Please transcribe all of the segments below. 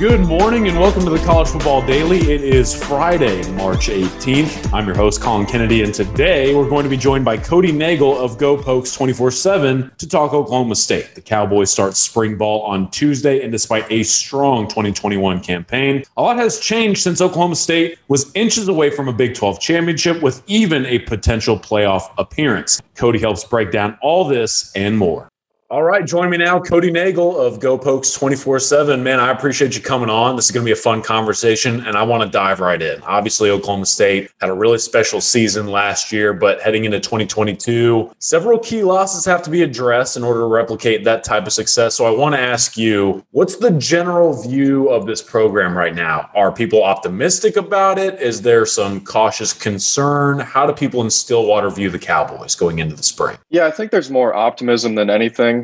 Good morning and welcome to the College Football Daily. It is Friday, March 18th. I'm your host, Collin Kennedy, and today we're going to be joined by Cody Nagel of Go Pokes 24 7 to talk Oklahoma State. The Cowboys start spring ball on Tuesday, and despite a strong 2021 campaign, a lot has changed since Oklahoma State was inches away from a Big 12 championship with even a potential playoff appearance. Cody helps break down all this and more. All right, join me now, Cody Nagel of Go Pokes 24 7. Man, I appreciate you coming on. This is going to be a fun conversation, and I want to dive right in. Obviously, Oklahoma State had a really special season last year, but heading into 2022, several key losses have to be addressed in order to replicate that type of success. So I want to ask you what's the general view of this program right now? Are people optimistic about it? Is there some cautious concern? How do people in Stillwater view the Cowboys going into the spring? Yeah, I think there's more optimism than anything.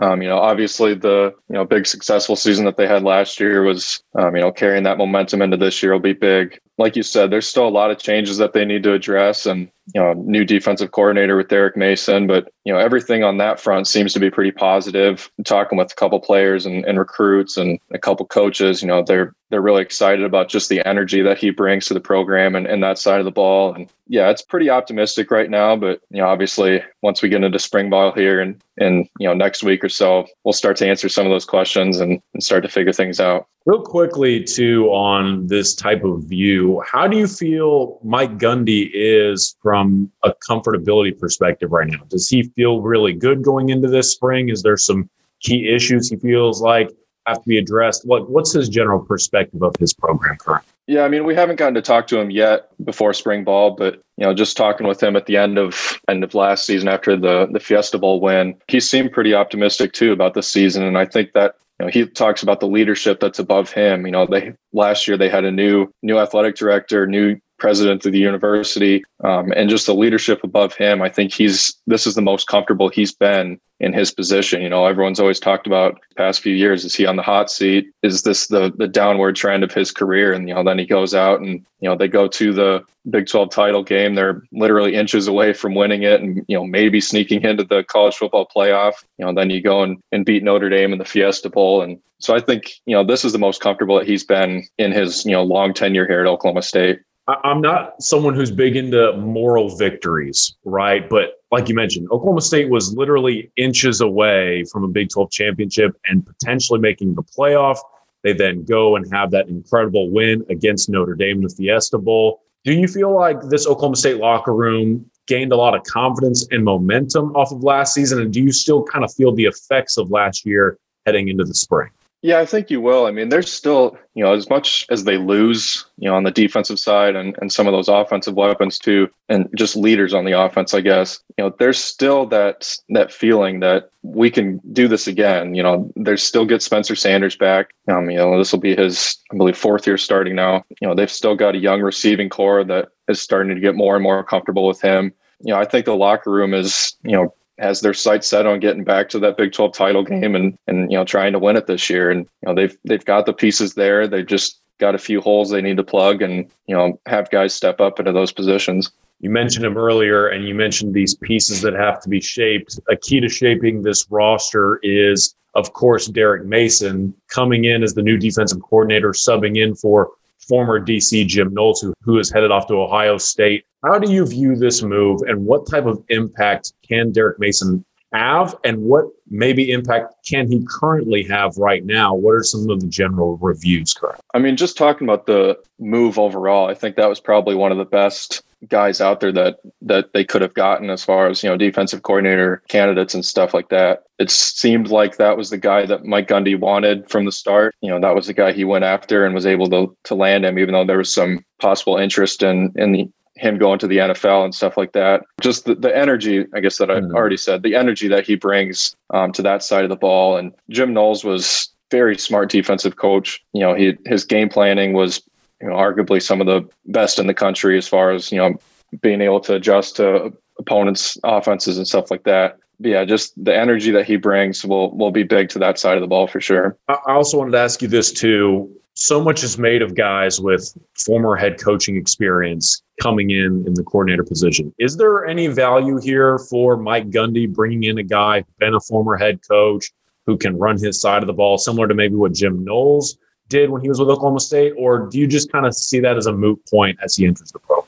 Um, you know, obviously the you know big successful season that they had last year was um, you know carrying that momentum into this year will be big. Like you said, there's still a lot of changes that they need to address, and you know, new defensive coordinator with Derek Mason. But you know, everything on that front seems to be pretty positive. Talking with a couple players and, and recruits and a couple coaches, you know, they're they're really excited about just the energy that he brings to the program and, and that side of the ball. And yeah, it's pretty optimistic right now. But you know, obviously, once we get into spring ball here and and you know next week or so, we'll start to answer some of those questions and, and start to figure things out. Real quickly, too, on this type of view, how do you feel Mike Gundy is from a comfortability perspective right now? Does he feel really good going into this spring? Is there some key issues he feels like have to be addressed? What What's his general perspective of his program currently? Yeah, I mean, we haven't gotten to talk to him yet before spring ball, but you know, just talking with him at the end of end of last season after the the Fiesta Bowl win, he seemed pretty optimistic too about the season, and I think that you know, he talks about the leadership that's above him. You know, they last year they had a new new athletic director, new president of the university, um, and just the leadership above him. I think he's this is the most comfortable he's been in his position. You know, everyone's always talked about past few years. Is he on the hot seat? Is this the the downward trend of his career? And you know, then he goes out and you know they go to the Big 12 title game. They're literally inches away from winning it, and you know maybe sneaking into the college football playoff. You know, then you go and, and beat Notre Dame in the Fiesta Bowl, and so I think you know this is the most comfortable that he's been in his you know long tenure here at Oklahoma State. I'm not someone who's big into moral victories, right? But like you mentioned, Oklahoma State was literally inches away from a Big 12 championship and potentially making the playoff. They then go and have that incredible win against Notre Dame in the Fiesta Bowl. Do you feel like this Oklahoma State locker room gained a lot of confidence and momentum off of last season? And do you still kind of feel the effects of last year heading into the spring? Yeah, I think you will. I mean, there's still, you know, as much as they lose, you know, on the defensive side and, and some of those offensive weapons too, and just leaders on the offense, I guess, you know, there's still that that feeling that we can do this again. You know, there's still get Spencer Sanders back. Um, you know, this will be his, I believe, fourth year starting now. You know, they've still got a young receiving corps that is starting to get more and more comfortable with him. You know, I think the locker room is, you know, has their sights set on getting back to that Big 12 title game and and you know trying to win it this year. And you know they've they've got the pieces there. They've just got a few holes they need to plug and you know have guys step up into those positions. You mentioned him earlier, and you mentioned these pieces that have to be shaped. A key to shaping this roster is, of course, Derek Mason coming in as the new defensive coordinator, subbing in for former DC Jim Knowles, who, who is headed off to Ohio State. How do you view this move and what type of impact can Derek Mason have and what maybe impact can he currently have right now? What are some of the general reviews currently? I mean, just talking about the move overall, I think that was probably one of the best guys out there that that they could have gotten as far as you know defensive coordinator candidates and stuff like that. It seemed like that was the guy that Mike Gundy wanted from the start. You know, that was the guy he went after and was able to to land him, even though there was some possible interest in in the him going to the NFL and stuff like that. Just the, the energy, I guess that I mm-hmm. already said, the energy that he brings um, to that side of the ball. And Jim Knowles was very smart defensive coach. You know, he his game planning was you know arguably some of the best in the country as far as you know being able to adjust to opponents' offenses and stuff like that. But yeah, just the energy that he brings will will be big to that side of the ball for sure. I also wanted to ask you this too. So much is made of guys with former head coaching experience coming in in the coordinator position. Is there any value here for Mike Gundy bringing in a guy been a former head coach who can run his side of the ball, similar to maybe what Jim Knowles did when he was with Oklahoma State, or do you just kind of see that as a moot point as he enters the program?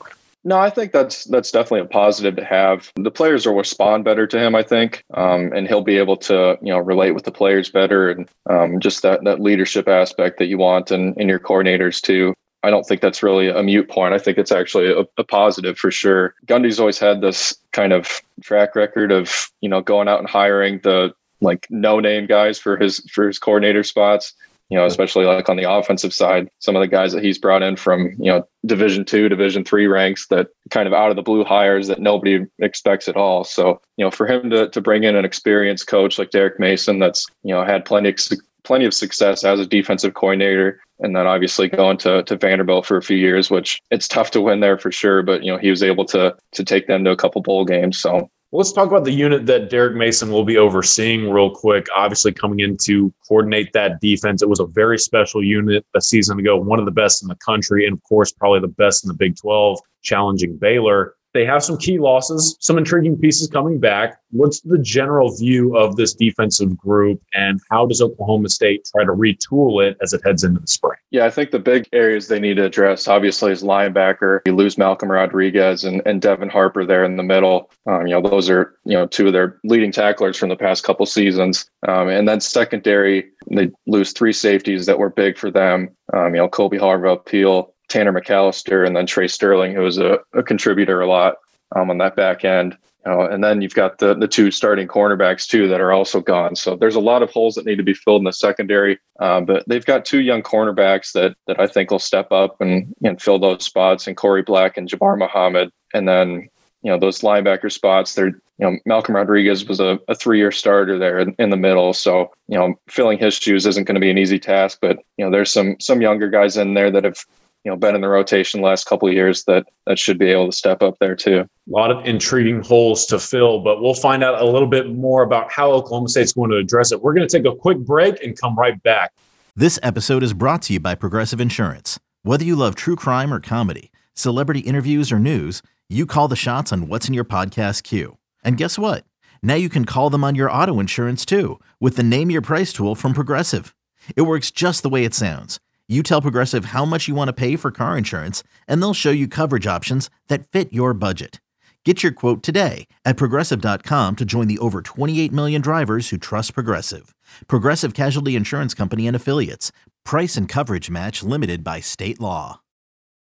No, I think that's that's definitely a positive to have. The players will respond better to him, I think, um, and he'll be able to you know relate with the players better, and um, just that that leadership aspect that you want in in your coordinators too. I don't think that's really a mute point. I think it's actually a, a, positive for sure. Gundy's always had this kind of track record of you know going out and hiring the like no name guys for his for his coordinator spots you know, especially like on the offensive side, some of the guys that he's brought in from, you know, division two, division three ranks that kind of out of the blue hires that nobody expects at all. So, you know, for him to, to bring in an experienced coach like Derek Mason, that's, you know, had plenty of, plenty of success as a defensive coordinator. And then obviously going to, to Vanderbilt for a few years, which it's tough to win there for sure. But, you know, he was able to, to take them to a couple bowl games. So Let's talk about the unit that Derek Mason will be overseeing real quick. Obviously, coming in to coordinate that defense, it was a very special unit a season ago, one of the best in the country, and of course, probably the best in the Big 12, challenging Baylor. They have some key losses, some intriguing pieces coming back. What's the general view of this defensive group, and how does Oklahoma State try to retool it as it heads into the spring? Yeah, I think the big areas they need to address, obviously, is linebacker. You lose Malcolm Rodriguez and, and Devin Harper there in the middle. Um, you know, those are you know two of their leading tacklers from the past couple seasons. Um, and then secondary, they lose three safeties that were big for them. Um, you know, Kolby Harvell-Peel, Tanner McAllister and then Trey Sterling, who was a, a contributor a lot um, on that back end. And then you've got the the two starting cornerbacks too that are also gone. So there's a lot of holes that need to be filled in the secondary. Uh, but they've got two young cornerbacks that that I think will step up and and fill those spots, and Korie Black and Jabbar Muhammad. And then you know those linebacker spots. They're you know Malcolm Rodriguez was a, a three year starter there in, in, the middle, so you know filling his shoes isn't going to be an easy task. But you know there's some some younger guys in there that have you know been in the rotation the last couple of years that that should be able to step up there too. A lot of intriguing holes to fill, but we'll find out a little bit more about how Oklahoma State's going to address it. We're going to take a quick break and come right back. This episode is brought to you by Progressive Insurance. Whether you love true crime or comedy, celebrity interviews or news, you call the shots on what's in your podcast queue. And guess what? Now you can call them on your auto insurance too with the Name Your Price tool from Progressive. It works just the way it sounds you tell Progressive how much you want to pay for car insurance, and they'll show you coverage options that fit your budget. Get your quote today at progressive.com to join the over 28 million drivers who trust Progressive. Progressive Casualty Insurance Company and Affiliates. Price and coverage match limited by state law.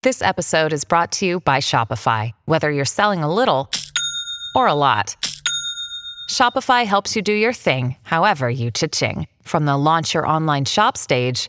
This episode is brought to you by Shopify. Whether you're selling a little or a lot, Shopify helps you do your thing, however you cha-ching. From the launch your online shop stage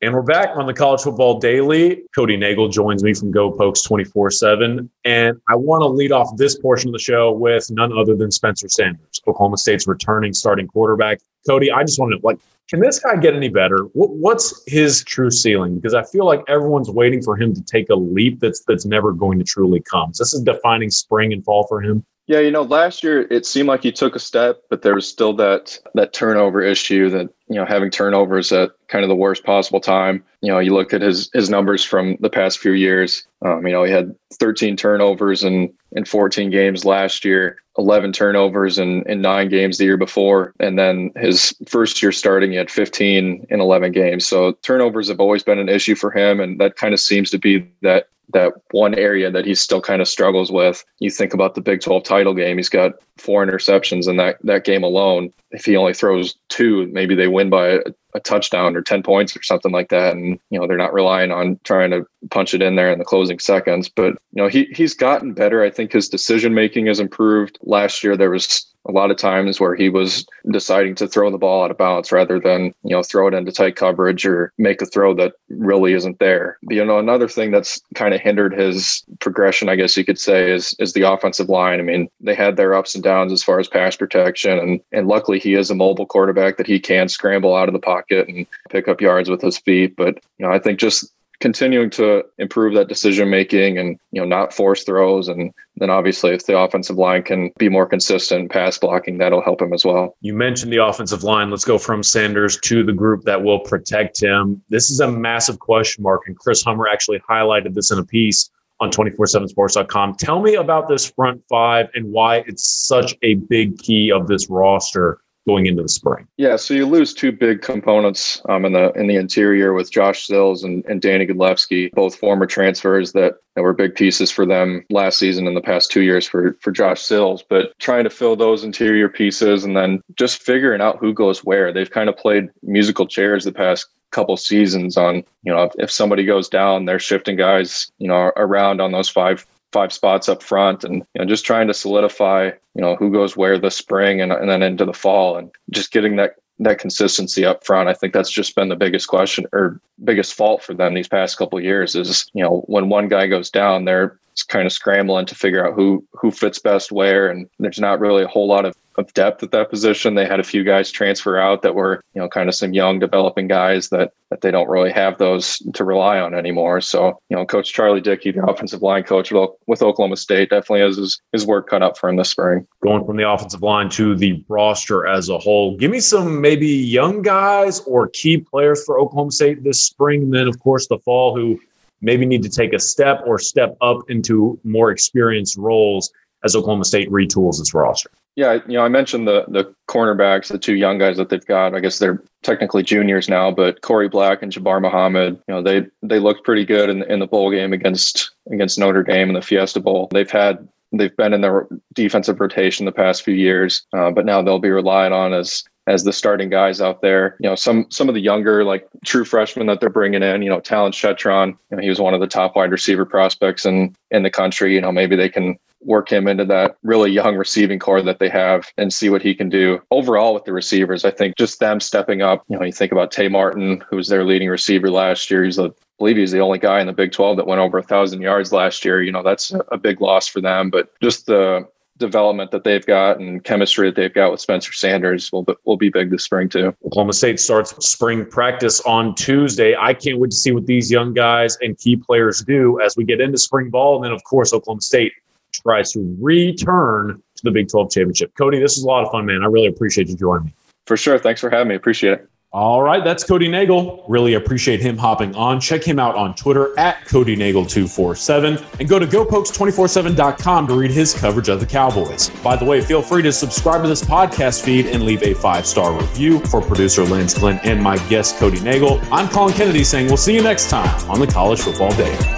And we're back on the College Football Daily. Cody Nagel joins me from Go Pokes 24 7. And I want to lead off this portion of the show with none other than Spencer Sanders, Oklahoma State's returning starting quarterback. Cody, I just want to like, can this guy get any better? What's his true ceiling? Because I feel like everyone's waiting for him to take a leap that's that's never going to truly come. Is this is defining spring and fall for him? Yeah, you know, last year it seemed like he took a step, but there was still that that turnover issue that you know having turnovers at kind of the worst possible time. You know, you look at his his numbers from the past few years. Um, you know, he had 13 turnovers in in 14 games last year, 11 turnovers in in nine games the year before, and then his first year starting, he had 15 in 11 games. So turnovers have always been an issue for him, and that kind of seems to be that that one area that he still kind of struggles with. You think about the Big 12 title game, he's got four interceptions in that, that game alone. If he only throws two, maybe they win win by a, a, touchdown or 10 points or something like that. And, you know, they're not relying on trying to punch it in there in the closing seconds. But, you know, he, he's gotten better. I think his decision making has improved. Last year, there was a lot of times where he was deciding to throw the ball out of bounds rather than you know throw it into tight coverage or make a throw that really isn't there. You know, another thing that's kind of hindered his progression, I guess you could say, is is the offensive line. I mean, they had their ups and downs as far as pass protection, and and luckily he is a mobile quarterback that he can scramble out of the pocket and pick up yards with his feet. But you know, I think just continuing to improve that decision making and you know not force throws. And then obviously if the offensive line can be more consistent pass blocking that'll help him as well. You mentioned the offensive line. Let's go from sanders to the group that will protect him. This is a massive question mark and chris hummer actually highlighted this in a piece on 247sports.com tell me about this front five and why it's such a big key of this roster going into the spring. Yeah, so you lose two big components um, in the in the interior with Josh Sills and, and Danny Godlewski, both former transfers that, that were big pieces for them last season and the past two years for for Josh Sills. But trying to fill those interior pieces and then just figuring out who goes where. They've kind of played musical chairs the past couple seasons on you know if, if somebody goes down they're shifting guys you know around on those five five spots up front and you know just trying to solidify you know who goes where this spring and, and then into the fall and just getting that that consistency up front. I think that's just been the biggest question or biggest fault for them these past couple years is you know when one guy goes down they're kind of scrambling to figure out who who fits best where and there's not really a whole lot of of depth at that position. They had a few guys transfer out that were, you know, kind of some young developing guys that that they don't really have those to rely on anymore. So, you know, Coach Charlie Dickey, the offensive line coach with Oklahoma State, definitely has his, his work cut up for him this spring. Going from the offensive line to the roster as a whole, give me some maybe young guys or key players for Oklahoma State this spring, and then of course the fall who maybe need to take a step or step up into more experienced roles as Oklahoma State retools its roster. Yeah, you know, I mentioned the the cornerbacks, the two young guys that they've got. I guess they're technically juniors now, but Korie Black and Jabbar Muhammad, you know, they they looked pretty good in in the bowl game against against Notre Dame in the Fiesta Bowl. They've had they've been in their defensive rotation the past few years, uh, but now they'll be relied on as as the starting guys out there. You know, some some of the younger, like true freshmen that they're bringing in. You know, Talyn Shettron. You know, he was one of the top wide receiver prospects in in the country. You know, maybe they can work him into that really young receiving corps that they have and see what he can do overall with the receivers. I think just them stepping up. You know, you think about Tay Martin, who was their leading receiver last year. He's I believe he's the only guy in the Big 12 that went over a thousand yards last year. You know, that's a big loss for them. But just the development that they've got and chemistry that they've got with Spencer Sanders will, will be big this spring too. Oklahoma State starts spring practice on Tuesday. I can't wait to see what these young guys and key players do as we get into spring ball. And then, of course, Oklahoma State tries to return to the Big 12 championship. Cody, this is a lot of fun, man. I really appreciate you joining me. For sure. Thanks for having me. Appreciate it. All right, that's Cody Nagel. Really appreciate him hopping on. Check him out on Twitter at Cody Nagel247 and go to GoPokes247.com to read his coverage of the Cowboys. By the way, feel free to subscribe to this podcast feed and leave a five star review for producer Lance Glenn and my guest Cody Nagel. I'm Collin Kennedy saying we'll see you next time on the College Football Daily.